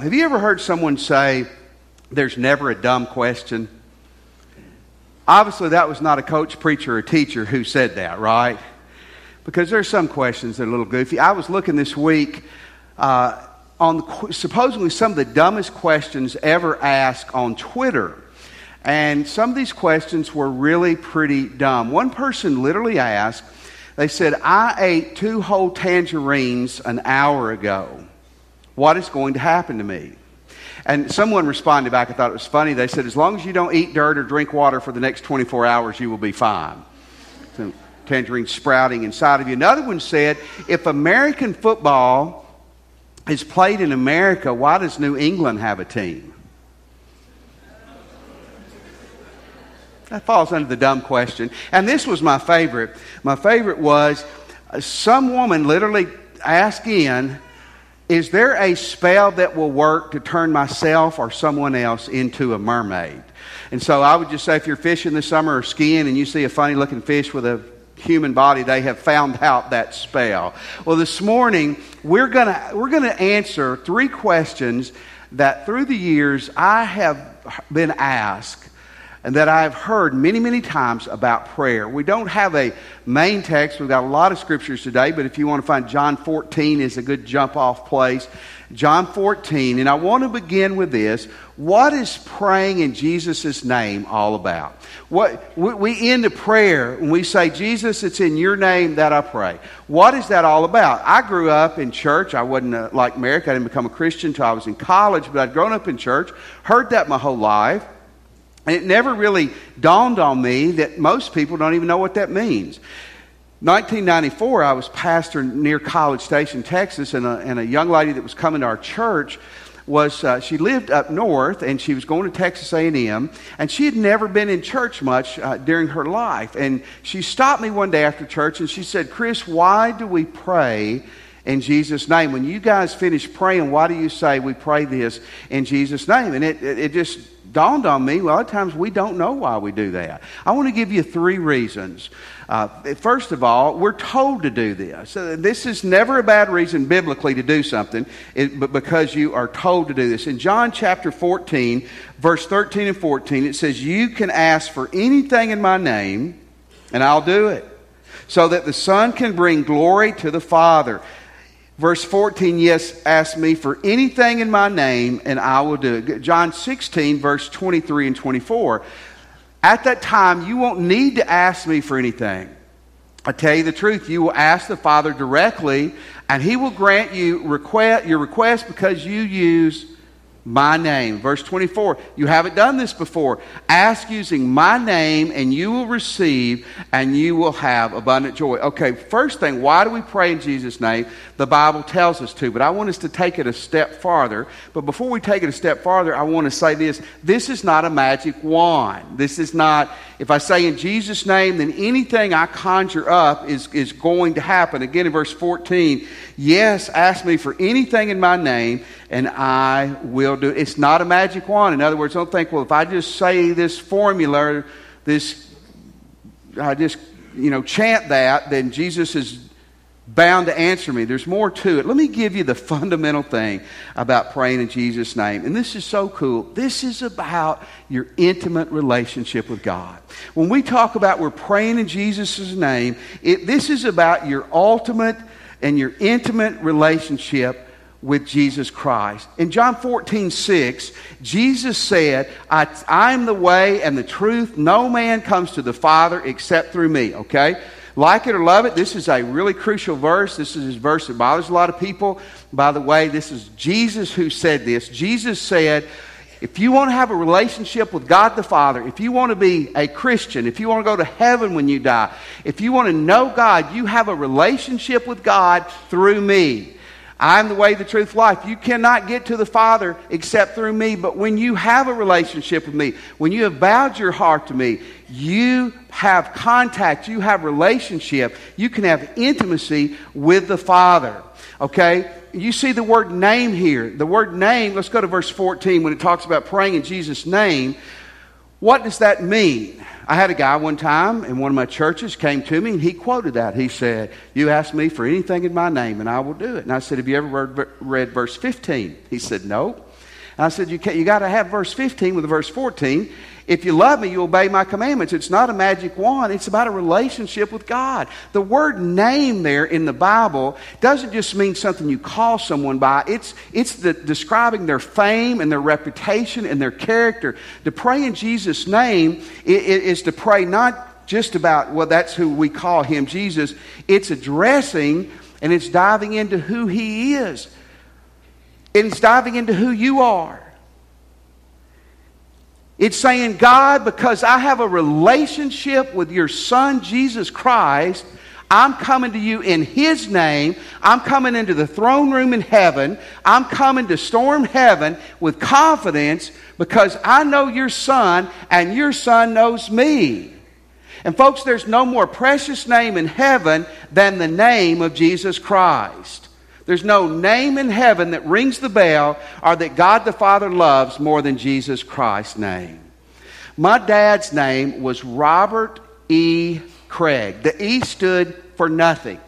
Have you ever heard someone say, there's never a dumb question? Obviously, that was not a coach, preacher, or teacher who said that, right? Because there are some questions that are a little goofy. I was looking this week uh, on supposedly some of the dumbest questions ever asked on Twitter. And some of these questions were really pretty dumb. One person literally asked, they said, I ate two whole tangerines an hour ago what is going to happen to me? And someone responded back, I thought it was funny. They said, as long as you don't eat dirt or drink water for the next 24 hours, you will be fine. So, tangerine sprouting inside of you. Another one said, if American football is played in America, why does New England have a team? That falls under the dumb question. And this was my favorite. My favorite was uh, some woman literally asked in, is there a spell that will work to turn myself or someone else into a mermaid? And so I would just say if you're fishing this summer or skiing and you see a funny looking fish with a human body, they have found out that spell. Well, this morning we're going we're going to answer three questions that through the years I have been asked and that I've heard many, many times about prayer. We don't have a main text. We've got a lot of scriptures today, but if you want to find John 14 is a good jump off place. John 14, and I want to begin with this. What is praying in Jesus' name all about? What, we end a prayer when we say, Jesus, it's in your name that I pray. What is that all about? I grew up in church. I wasn't uh, like Merrick. I didn't become a Christian until I was in college, but I'd grown up in church, heard that my whole life. And it never really dawned on me that most people don't even know what that means. 1994, I was pastor near College Station, Texas, and a, and a young lady that was coming to our church was uh, she lived up north and she was going to texas a&m and she had never been in church much uh, during her life. And she stopped me one day after church and she said chris why do we pray in jesus name? When you guys finish praying why do you say we pray this in jesus name? And it, it, it just dawned on me, a lot of times we don't know why we do that. I want to give you three reasons. Uh, first of all, we're told to do this. Uh, this is never a bad reason biblically to do something, it, but because you are told to do this. In John chapter 14, verse 13 and 14, it says, You can ask for anything in my name, and I'll do it, so that the Son can bring glory to the Father. Verse 14, yes, ask me for anything in my name, and I will do it. John 16, verse 23 and 24. At that time, you won't need to ask me for anything. I tell you the truth, you will ask the Father directly, and He will grant you request, your request because you use my name. Verse 24, you haven't done this before. Ask using my name, and you will receive, and you will have abundant joy. Okay, first thing, why do we pray in Jesus' name? The Bible tells us to, but I want us to take it a step farther. But before we take it a step farther, I want to say this this is not a magic wand. This is not, if I say in Jesus' name, then anything I conjure up is, is going to happen. Again, in verse 14, yes, ask me for anything in my name, and I will do it. It's not a magic wand. In other words, don't think, well, if I just say this formula, this, I just, you know, chant that, then Jesus is bound to answer me. There's more to it. Let me give you the fundamental thing about praying in Jesus' name. And this is so cool. This is about your intimate relationship with God. When we talk about we're praying in Jesus' name, it, this is about your ultimate and your intimate relationship with Jesus Christ. In John 14, 6, Jesus said, I, I'm the way and the truth. No man comes to the Father except through me. Okay? Like it or love it, this is a really crucial verse. This is a verse that bothers a lot of people. By the way, this is Jesus who said this. Jesus said, if you want to have a relationship with God the Father, if you want to be a Christian, if you want to go to heaven when you die, if you want to know God, you have a relationship with God through me. I'm the way, the truth, life. You cannot get to the Father except through me. But when you have a relationship with me, when you have bowed your heart to me, you have contact, you have relationship, you can have intimacy with the Father. Okay? You see the word name here. The word name, let's go to verse 14 when it talks about praying in Jesus' name. What does that mean? I had a guy one time in one of my churches came to me and he quoted that. He said, You ask me for anything in my name and I will do it. And I said, Have you ever read, read verse 15? He said, No. And I said, You, you got to have verse 15 with verse 14. If you love me, you obey my commandments. It's not a magic wand, it's about a relationship with God. The word name there in the Bible doesn't just mean something you call someone by, it's, it's the, describing their fame and their reputation and their character. To pray in Jesus' name is to pray not just about, well, that's who we call him, Jesus. It's addressing and it's diving into who he is. It's diving into who you are. It's saying, God, because I have a relationship with your Son, Jesus Christ, I'm coming to you in His name. I'm coming into the throne room in heaven. I'm coming to storm heaven with confidence because I know your Son and your Son knows me. And, folks, there's no more precious name in heaven than the name of Jesus Christ. There's no name in heaven that rings the bell or that God the Father loves more than Jesus Christ's name. My dad's name was Robert E. Craig. The E stood for nothing.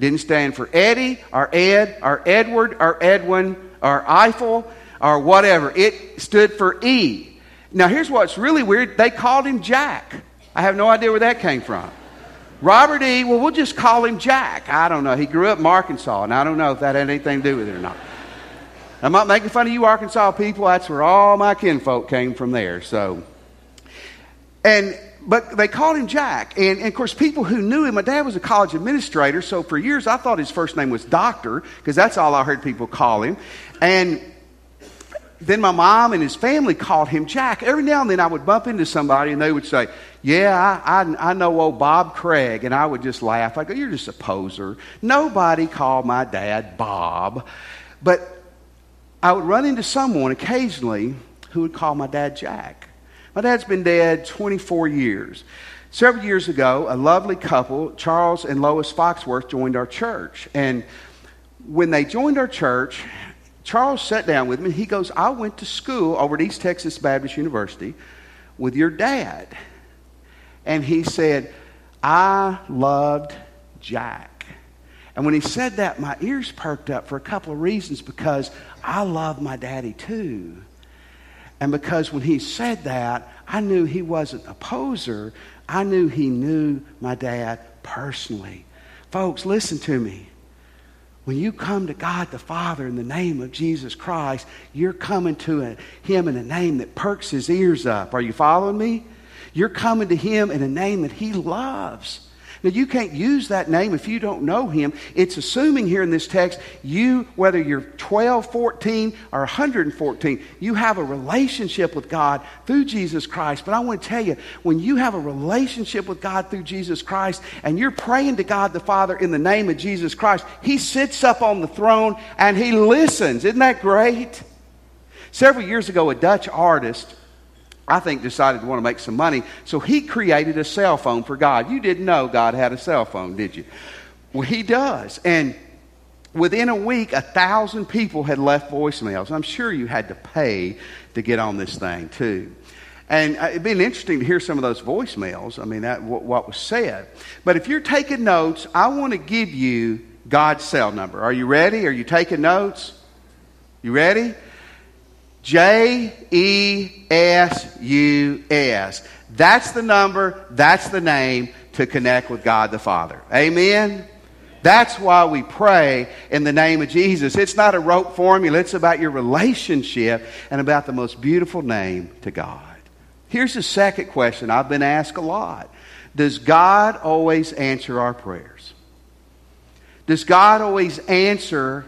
Didn't stand for Eddie or Ed or Edward or Edwin or Eiffel or whatever. It stood for E. Now, here's what's really weird they called him Jack. I have no idea where that came from. Robert E., well, we'll just call him Jack. I don't know. He grew up in Arkansas, and I don't know if that had anything to do with it or not. I'm not making fun of you, Arkansas people. That's where all my kinfolk came from there. So, and but they called him Jack. And, and, of course, people who knew him, my dad was a college administrator, so for years I thought his first name was Doctor, because that's all I heard people call him. And then my mom and his family called him Jack. Every now and then I would bump into somebody and they would say, Yeah, I, I, I, know old Bob Craig. And I would just laugh. I go, You're just a poser. Nobody called my dad Bob. But I would run into someone occasionally who would call my dad Jack. My dad's been dead 24 years. Several years ago, a lovely couple, Charles and Lois Foxworth, joined our church. And when they joined our church, Charles sat down with me. He goes, I went to school over at East Texas Baptist University with your dad. And he said, I loved Jack. And when he said that, my ears perked up for a couple of reasons because I love my daddy too. And because when he said that, I knew he wasn't a poser. I knew he knew my dad personally. Folks, listen to me. When you come to God the Father in the name of Jesus Christ, you're coming to a, Him in a name that perks His ears up. Are you following me? You're coming to Him in a name that He loves. Now, you can't use that name if you don't know him. It's assuming here in this text, you, whether you're 12, 14, or 114, you have a relationship with God through Jesus Christ. But I want to tell you, when you have a relationship with God through Jesus Christ and you're praying to God the Father in the name of Jesus Christ, He sits up on the throne and He listens. Isn't that great? Several years ago, a Dutch artist I think, decided to want to make some money. So he created a cell phone for God. You didn't know God had a cell phone, did you? Well, he does. And within a week, a thousand people had left voicemails. I'm sure you had to pay to get on this thing, too. And uh, it'd been interesting to hear some of those voicemails. I mean, that, what, what was said. But if you're taking notes, I want to give you God's cell number. Are you ready? Are you taking notes? You ready? J E S U S. That's the number, that's the name to connect with God the Father. Amen? That's why we pray in the name of Jesus. It's not a rote formula, it's about your relationship and about the most beautiful name to God. Here's the second question I've been asked a lot Does God always answer our prayers? Does God always answer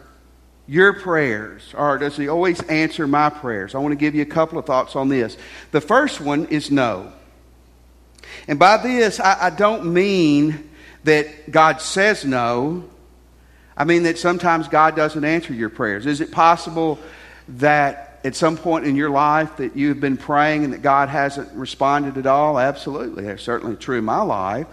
your prayers, or does He always answer my prayers? I want to give you a couple of thoughts on this. The first one is no. And by this, I, I don't mean that God says no. I mean that sometimes God doesn't answer your prayers. Is it possible that at some point in your life that you've been praying and that God hasn't responded at all? Absolutely. That's certainly true in my life.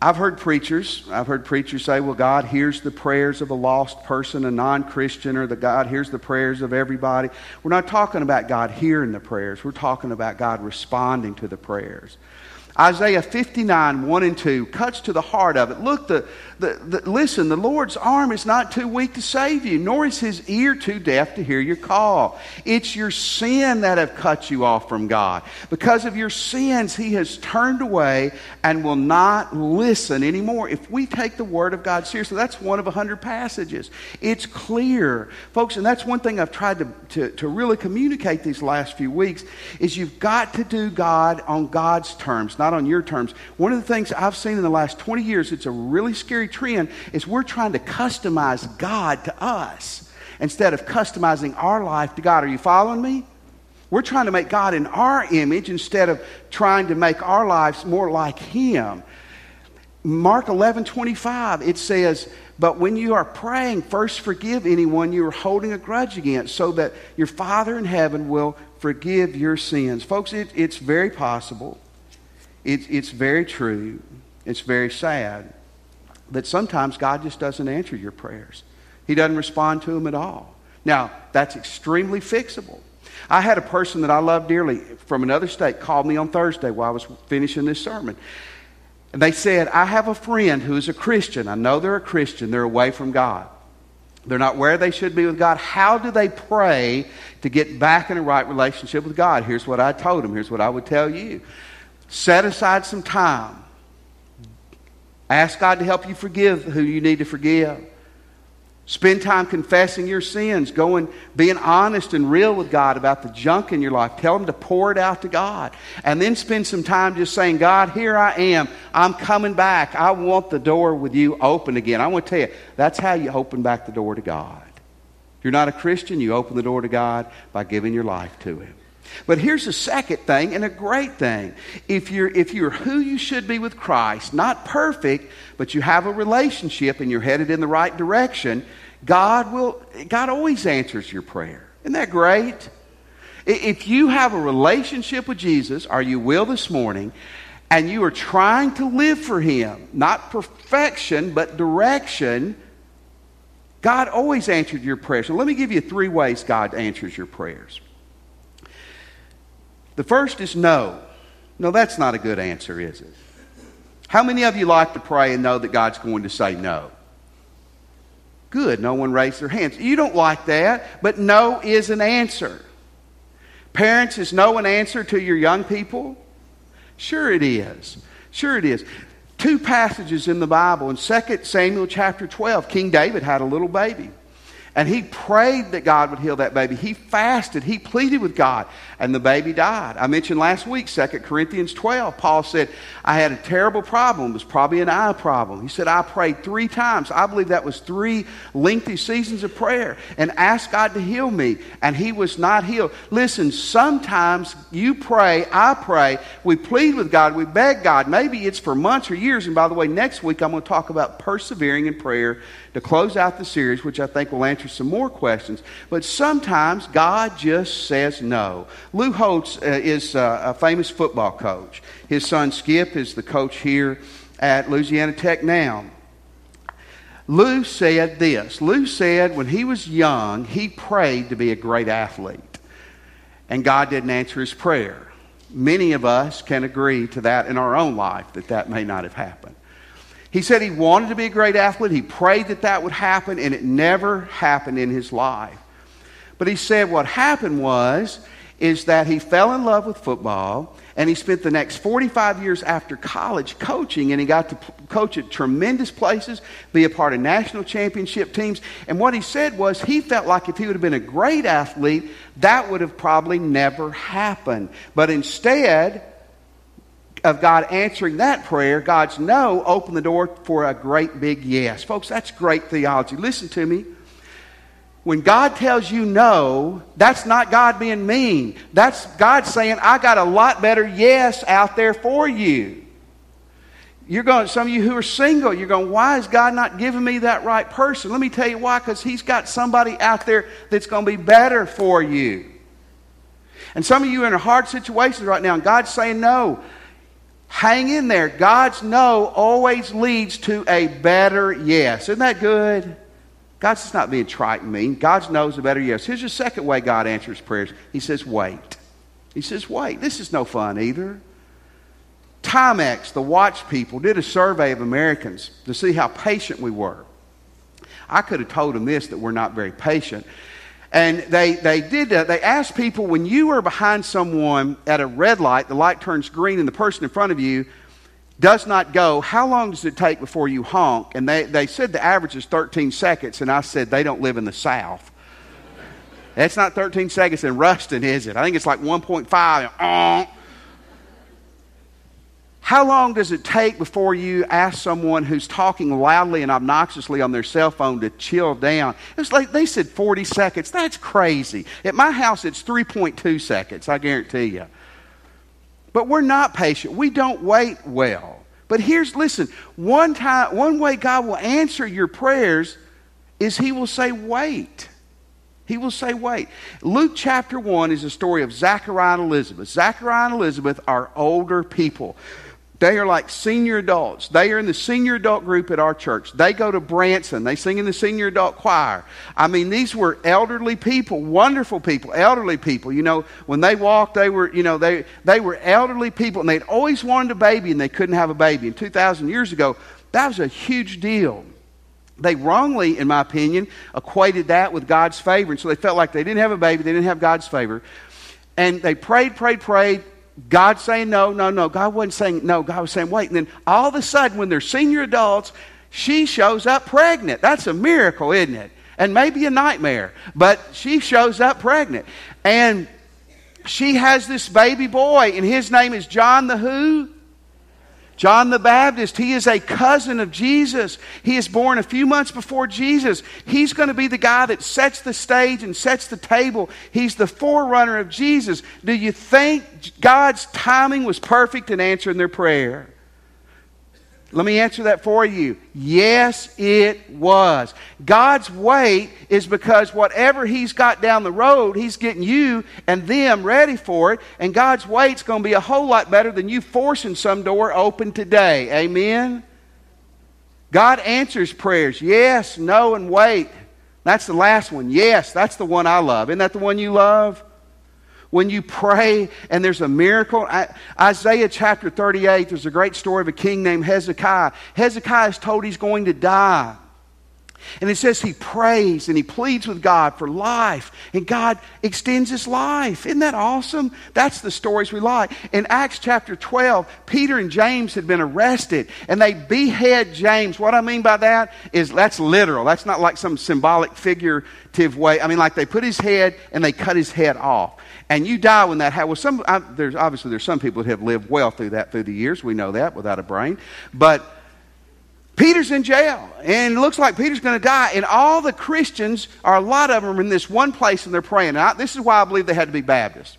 I've heard preachers, I've heard preachers say, well, God hears the prayers of a lost person, a non Christian, or that God hears the prayers of everybody. We're not talking about God hearing the prayers, we're talking about God responding to the prayers. Isaiah 59, 1 and 2 cuts to the heart of it. Look, the, the, the, listen, the Lord's arm is not too weak to save you, nor is his ear too deaf to hear your call. It's your sin that have cut you off from God. Because of your sins, he has turned away and will not listen anymore. If we take the word of God seriously, that's one of a hundred passages. It's clear. Folks, and that's one thing I've tried to, to, to really communicate these last few weeks, is you've got to do God on God's terms, not not on your terms. One of the things I've seen in the last 20 years, it's a really scary trend, is we're trying to customize God to us instead of customizing our life to God. Are you following me? We're trying to make God in our image instead of trying to make our lives more like Him. Mark 11 25, it says, But when you are praying, first forgive anyone you are holding a grudge against, so that your Father in heaven will forgive your sins. Folks, it, it's very possible it, it's very true. It's very sad that sometimes God just doesn't answer your prayers. He doesn't respond to them at all. Now, that's extremely fixable. I had a person that I love dearly from another state called me on Thursday while I was finishing this sermon. And they said, I have a friend who is a Christian. I know they're a Christian. They're away from God. They're not where they should be with God. How do they pray to get back in a right relationship with God? Here's what I told them. Here's what I would tell you. Set aside some time. Ask God to help you forgive who you need to forgive. Spend time confessing your sins, going, being honest and real with God about the junk in your life. Tell Him to pour it out to God. And then spend some time just saying, God, here I am. I'm coming back. I want the door with you open again. I want to tell you, that's how you open back the door to God. If you're not a Christian, you open the door to God by giving your life to Him. But here's a second thing and a great thing. If you're, if you're who you should be with Christ, not perfect, but you have a relationship and you're headed in the right direction, God will, God always answers your prayer. Isn't that great? If you have a relationship with Jesus, or you will this morning, and you are trying to live for Him, not perfection, but direction, God always answered your prayers. So let me give you three ways God answers your prayers. The first is no. No, that's not a good answer, is it? How many of you like to pray and know that God's going to say no? Good. No one raised their hands. You don't like that, but no is an answer. Parents, is no an answer to your young people? Sure it is. Sure it is. Two passages in the Bible. In 2 Samuel chapter 12, King David had a little baby. And he prayed that God would heal that baby. He fasted. He pleaded with God. And the baby died. I mentioned last week, 2 Corinthians 12. Paul said, I had a terrible problem. It was probably an eye problem. He said, I prayed three times. I believe that was three lengthy seasons of prayer and asked God to heal me. And he was not healed. Listen, sometimes you pray, I pray, we plead with God, we beg God. Maybe it's for months or years. And by the way, next week I'm going to talk about persevering in prayer to close out the series, which I think will answer some more questions. But sometimes God just says no. Lou Holtz uh, is uh, a famous football coach. His son Skip is the coach here at Louisiana Tech now. Lou said this Lou said when he was young, he prayed to be a great athlete, and God didn't answer his prayer. Many of us can agree to that in our own life that that may not have happened. He said he wanted to be a great athlete. He prayed that that would happen, and it never happened in his life. But he said what happened was is that he fell in love with football and he spent the next 45 years after college coaching and he got to coach at tremendous places be a part of national championship teams and what he said was he felt like if he would have been a great athlete that would have probably never happened but instead of God answering that prayer, God's no opened the door for a great big yes. Folks, that's great theology. Listen to me. When God tells you no, that's not God being mean. That's God saying, I got a lot better yes out there for you. You're going, some of you who are single, you're going, why is God not giving me that right person? Let me tell you why, because He's got somebody out there that's going to be better for you. And some of you are in a hard situations right now, and God's saying, no, Hang in there. God's no always leads to a better yes. Isn't that good? God's just not being trite and mean. God's knows a better yes. Here's the second way God answers prayers He says, wait. He says, wait. This is no fun either. Timex, the watch people, did a survey of Americans to see how patient we were. I could have told them this that we're not very patient. And they, they did that. They asked people when you are behind someone at a red light, the light turns green, and the person in front of you does not go, how long does it take before you honk? And they, they said the average is 13 seconds, and I said they don't live in the South. That's not 13 seconds in Ruston, is it? I think it's like 1.5. How long does it take before you ask someone who's talking loudly and obnoxiously on their cell phone to chill down? It's like they said 40 seconds. That's crazy. At my house, it's 3.2 seconds, I guarantee you. But we're not patient. We don't wait well. But here's listen, one time one way God will answer your prayers is he will say wait. He will say, wait. Luke chapter 1 is a story of Zachariah and Elizabeth. Zachariah and Elizabeth are older people. They are like senior adults. They are in the senior adult group at our church. They go to Branson. They sing in the senior adult choir. I mean, these were elderly people, wonderful people, elderly people. You know, when they walked, they were, you know, they, they were elderly people and they'd always wanted a baby and they couldn't have a baby. And 2,000 years ago, that was a huge deal. They wrongly, in my opinion, equated that with God's favor. And so they felt like they didn't have a baby, they didn't have God's favor. And they prayed, prayed, prayed God saying no, no, no. God wasn't saying no. God was saying wait. And then all of a sudden, when they're senior adults, she shows up pregnant. That's a miracle, isn't it? And maybe a nightmare, but she shows up pregnant. And she has this baby boy, and his name is John the Who? John the Baptist, he is a cousin of Jesus. He is born a few months before Jesus. He's going to be the guy that sets the stage and sets the table. He's the forerunner of Jesus. Do you think God's timing was perfect in answering their prayer? Let me answer that for you. Yes, it was. God's wait is because whatever He's got down the road, He's getting you and them ready for it. And God's wait's going to be a whole lot better than you forcing some door open today. Amen? God answers prayers. Yes, no, and wait. That's the last one. Yes, that's the one I love. Isn't that the one you love? When you pray and there's a miracle. Isaiah chapter 38, there's a great story of a king named Hezekiah. Hezekiah is told he's going to die. And it says he prays and he pleads with God for life, and God extends his life. Isn't that awesome? That's the stories we like. In Acts chapter 12, Peter and James had been arrested, and they behead James. What I mean by that is that's literal. That's not like some symbolic, figurative way. I mean, like they put his head and they cut his head off. And you die when that happens. Well, some, I, there's, obviously, there's some people that have lived well through that through the years. We know that without a brain. But Peter's in jail, and it looks like Peter's going to die. And all the Christians, or a lot of them, are in this one place and they're praying. This is why I believe they had to be Baptists.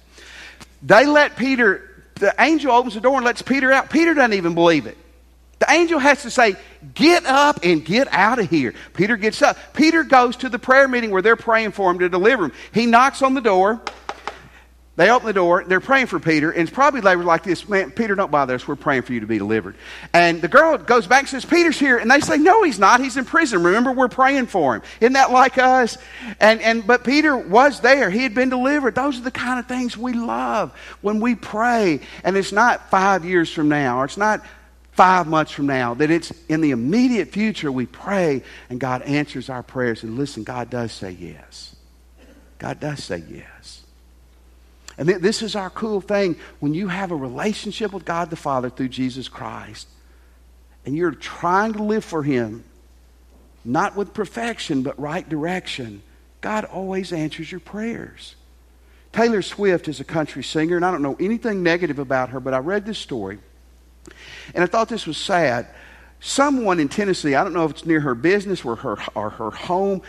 They let Peter, the angel opens the door and lets Peter out. Peter doesn't even believe it. The angel has to say, Get up and get out of here. Peter gets up. Peter goes to the prayer meeting where they're praying for him to deliver him. He knocks on the door. They open the door. They're praying for Peter. And it's probably were like this, man, Peter, don't bother us. We're praying for you to be delivered. And the girl goes back and says, Peter's here. And they say, no, he's not. He's in prison. Remember, we're praying for him. Isn't that like us? And, and, but Peter was there. He had been delivered. Those are the kind of things we love when we pray. And it's not five years from now, or it's not five months from now, that it's in the immediate future we pray and God answers our prayers. And listen, God does say yes. God does say yes. And this is our cool thing. When you have a relationship with God the Father through Jesus Christ, and you're trying to live for Him, not with perfection, but right direction, God always answers your prayers. Taylor Swift is a country singer, and I don't know anything negative about her, but I read this story, and I thought this was sad. Someone in Tennessee, I don't know if it's near her business or her, or her home,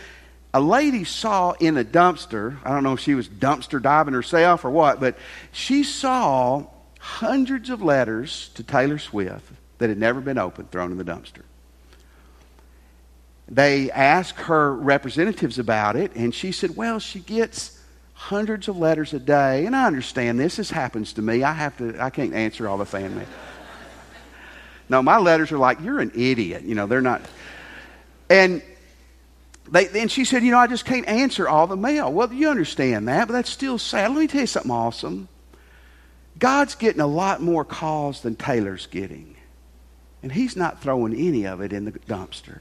a lady saw in a dumpster, I don't know if she was dumpster diving herself or what, but she saw hundreds of letters to Taylor Swift that had never been opened thrown in the dumpster. They asked her representatives about it, and she said, Well, she gets hundreds of letters a day, and I understand this. This happens to me. I have to I can't answer all the fan mail. No, my letters are like, you're an idiot. You know, they're not. And then she said, you know, I just can't answer all the mail. Well, you understand that, but that's still sad. Let me tell you something awesome. God's getting a lot more calls than Taylor's getting. And he's not throwing any of it in the dumpster.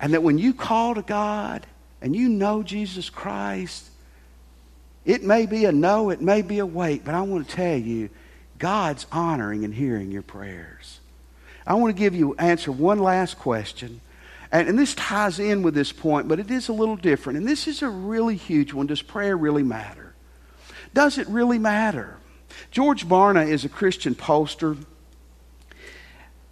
And that when you call to God and you know Jesus Christ, it may be a no, it may be a wait, but I want to tell you, God's honoring and hearing your prayers. I want to give you answer one last question. And, and, this ties in with this point, but it is a little different. And this is a really huge one. Does prayer really matter? Does it really matter? George Barna is a Christian pollster,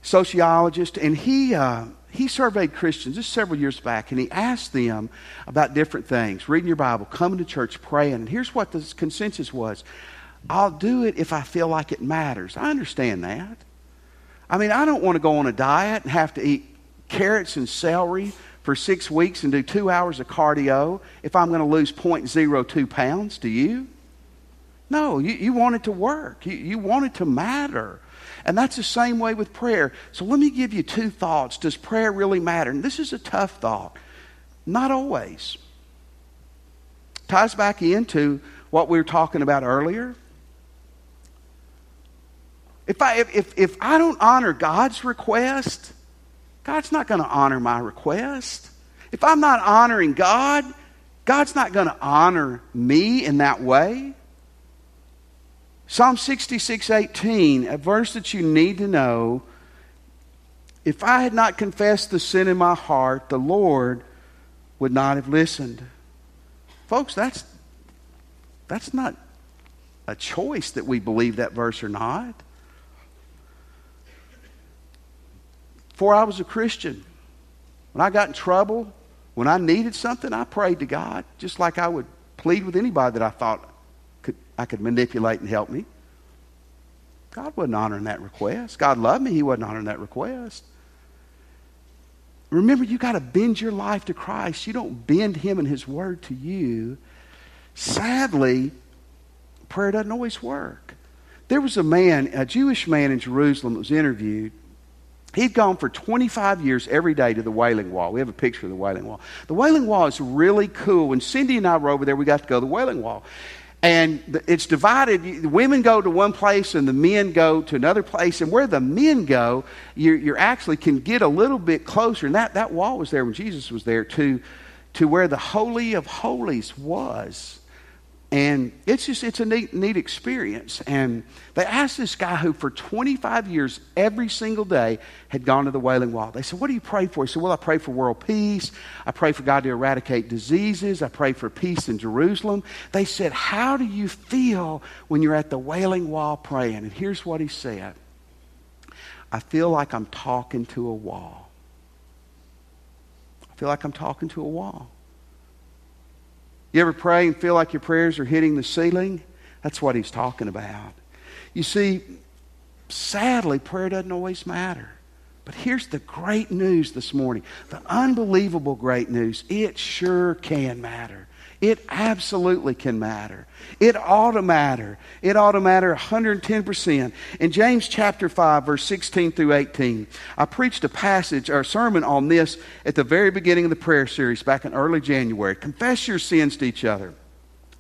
sociologist, and he, uh, he surveyed Christians just several years back, and he asked them about different things reading your Bible, coming to church, praying. And here's what the consensus was I'll do it if I feel like it matters. I understand that. I mean, I don't want to go on a diet and have to eat carrots and celery for six weeks and do two hours of cardio if I'm going to lose 0.02 pounds. Do you? No, you, you want it to work. You, you want it to matter. And that's the same way with prayer. So let me give you two thoughts. Does prayer really matter? And this is a tough thought. Not always. Ties back into what we were talking about earlier. If I, if, if, if I don't honor God's request, God's not going to honor my request. If I'm not honoring God, God's not going to honor me in that way. Psalm 66 18, a verse that you need to know. If I had not confessed the sin in my heart, the Lord would not have listened. Folks, that's, that's not a choice that we believe that verse or not. Before I was a Christian, when I got in trouble, when I needed something, I prayed to God, just like I would plead with anybody that I thought could, I could manipulate and help me. God wasn't honoring that request. God loved me, He wasn't honoring that request. Remember, you got to bend your life to Christ. You don't bend Him and His Word to you. Sadly, prayer doesn't always work. There was a man, a Jewish man in Jerusalem that was interviewed He'd gone for 25 years every day to the Wailing Wall. We have a picture of the Wailing Wall. The Wailing Wall is really cool. When Cindy and I were over there, we got to go to the Wailing Wall. And it's divided. The women go to one place and the men go to another place. And where the men go, you you actually can get a little bit closer. And that, that wall was there when Jesus was there to, to where the Holy of Holies was. And it's just, it's a neat, neat experience. And they asked this guy who for 25 years, every single day, had gone to the Wailing Wall. They said, What do you pray for? He said, Well, I pray for world peace. I pray for God to eradicate diseases. I pray for peace in Jerusalem. They said, How do you feel when you're at the Wailing Wall praying? And here's what he said I feel like I'm talking to a wall. I feel like I'm talking to a wall. You ever pray and feel like your prayers are hitting the ceiling? That's what he's talking about. You see, sadly, prayer doesn't always matter. But here's the great news this morning the unbelievable great news. It sure can matter. It absolutely can matter. It ought to matter. It ought to matter 110%. In James chapter 5, verse 16 through 18, I preached a passage or a sermon on this at the very beginning of the prayer series back in early January. Confess your sins to each other,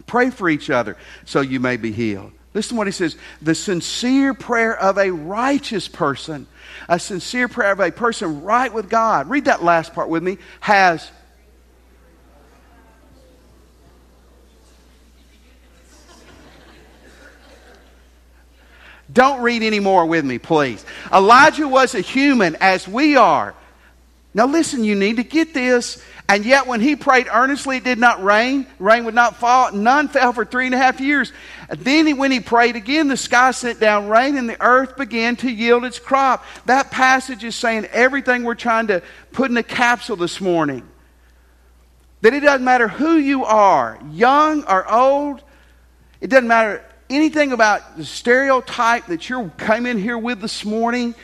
pray for each other so you may be healed. Listen to what he says. The sincere prayer of a righteous person, a sincere prayer of a person right with God, read that last part with me, has Don't read any more with me, please. Elijah was a human as we are. Now, listen, you need to get this. And yet, when he prayed earnestly, it did not rain. Rain would not fall. None fell for three and a half years. then, when he prayed again, the sky sent down rain and the earth began to yield its crop. That passage is saying everything we're trying to put in a capsule this morning. That it doesn't matter who you are, young or old, it doesn't matter anything about the stereotype that you came in here with this morning.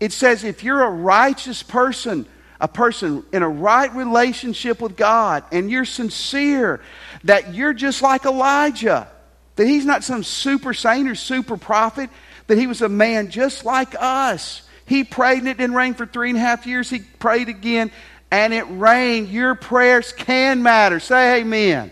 It says if you're a righteous person, a person in a right relationship with God, and you're sincere, that you're just like Elijah, that he's not some super saint or super prophet, that he was a man just like us. He prayed and it didn't rain for three and a half years. He prayed again and it rained. Your prayers can matter. Say amen.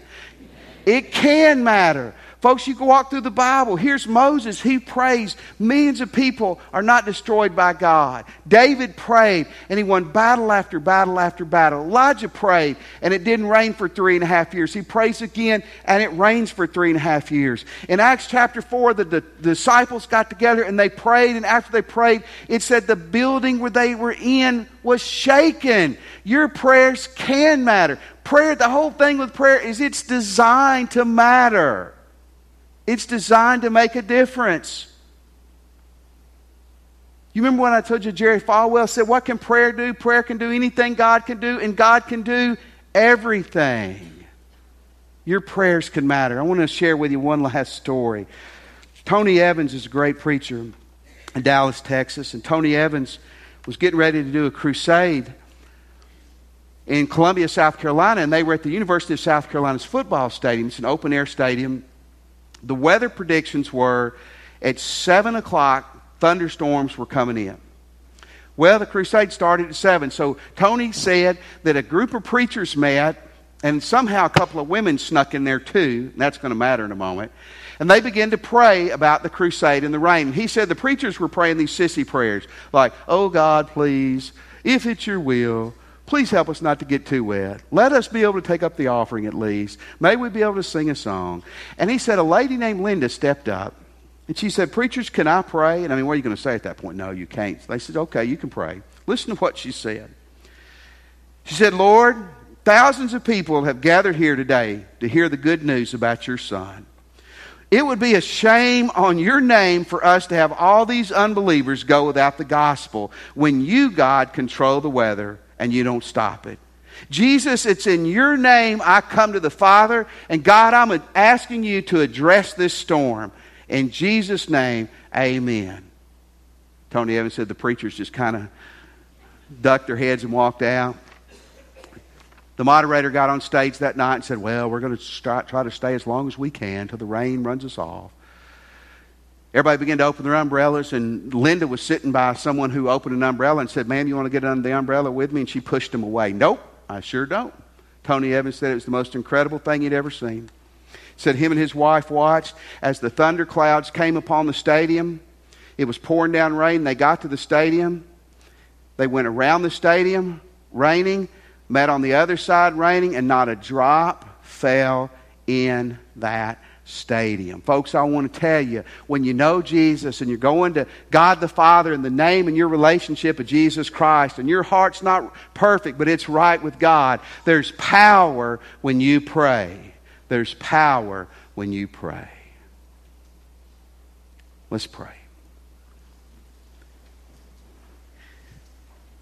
It can matter. Folks, you can walk through the Bible. Here's Moses. He prays. Millions of people are not destroyed by God. David prayed, and he won battle after battle after battle. Elijah prayed, and it didn't rain for three and a half years. He prays again, and it rains for three and a half years. In Acts chapter 4, the, the, disciples got together and they prayed, and after they prayed, it said the building where they were in was shaken. Your prayers can matter. Prayer, the whole thing with prayer is it's designed to matter. It's designed to make a difference. You remember when I told you Jerry Falwell said, What can prayer do? Prayer can do anything God can do, and God can do everything. Your prayers can matter. I want to share with you one last story. Tony Evans is a great preacher in Dallas, Texas, and Tony Evans was getting ready to do a crusade in Columbia, South Carolina, and they were at the University of South Carolina's football stadium. It's an open air stadium the weather predictions were at 7 o'clock, thunderstorms were coming in. Well, the crusade started at 7. So Tony said that a group of preachers met, and somehow a couple of women snuck in there too. That's going to matter in a moment. And they began to pray about the crusade and the rain. He said the preachers were praying these sissy prayers like, Oh God, please, if it's your will, Please help us not to get too wet. Let us be able to take up the offering at least. May we be able to sing a song. And he said, A lady named Linda stepped up and she said, Preachers, can I pray? And I mean, what are you going to say at that point? No, you can't. They said, Okay, you can pray. Listen to what she said. She said, Lord, thousands of people have gathered here today to hear the good news about your son. It would be a shame on your name for us to have all these unbelievers go without the gospel when you, God, control the weather and you don't stop it. Jesus, it's in your name I come to the Father, and God, I'm asking you to address this storm. In Jesus' name, amen. Tony Evans said the preachers just kind of ducked their heads and walked out. The moderator got on stage that night and said, Well, we're going to try to stay as long as we can until the rain runs us off. Everybody began to open their umbrellas, and Linda was sitting by someone who opened an umbrella and said, Ma'am, you want to get under the umbrella with me? And she pushed him away. Nope, I sure don't. Tony Evans said it was the most incredible thing he'd ever seen. Said him and his wife watched as the thunder clouds came upon the stadium. It was pouring down rain. They got to the stadium. They went around the stadium, raining, met on the other side, raining, and not a drop fell in that stadium. Folks, I want to tell you when you know Jesus and you're going to God the Father in the name and your relationship of Jesus Christ, and your heart's not perfect, but it's right with God, there's power when you pray. There's power when you pray. Let's pray.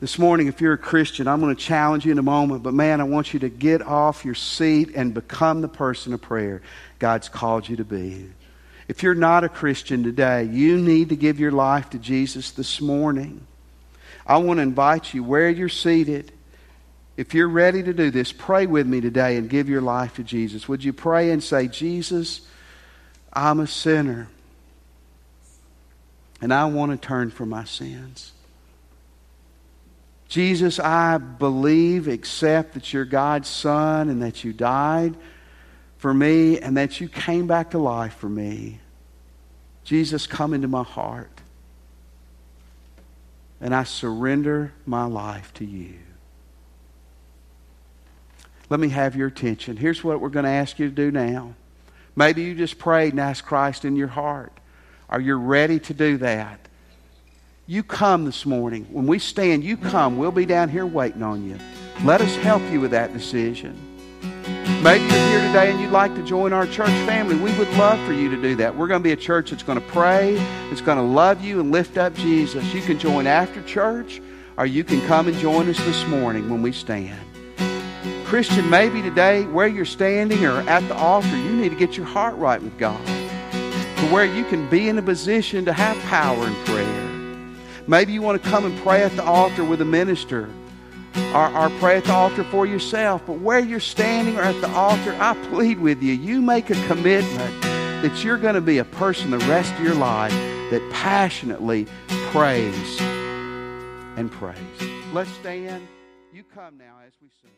This morning, if you're a Christian, I'm going to challenge you in a moment, but man, I want you to get off your seat and become the person of prayer God's called you to be. If you're not a Christian today, you need to give your life to Jesus this morning. I want to invite you where you're seated. If you're ready to do this, pray with me today and give your life to Jesus. Would you pray and say, Jesus, I'm a sinner, and I want to turn from my sins. Jesus, I believe, accept that you're God's Son and that you died for me and that you came back to life for me. Jesus, come into my heart. And I surrender my life to you. Let me have your attention. Here's what we're going to ask you to do now. Maybe you just prayed and asked Christ in your heart. Are you ready to do that? You come this morning. When we stand, you come. We'll be down here waiting on you. Let us help you with that decision. Maybe you're here today and you'd like to join our church family. We would love for you to do that. We're going to be a church that's going to pray, that's going to love you and lift up Jesus. You can join after church, or you can come and join us this morning when we stand. Christian, maybe today where you're standing or at the altar, you need to get your heart right with God to where you can be in a position to have power in prayer. Maybe you want to come and pray at the altar with a minister or, or pray at the altar for yourself. But where you're standing or at the altar, I plead with you, you make a commitment that you're going to be a person the rest of your life that passionately prays and prays. Let's stand. You come now as we sing.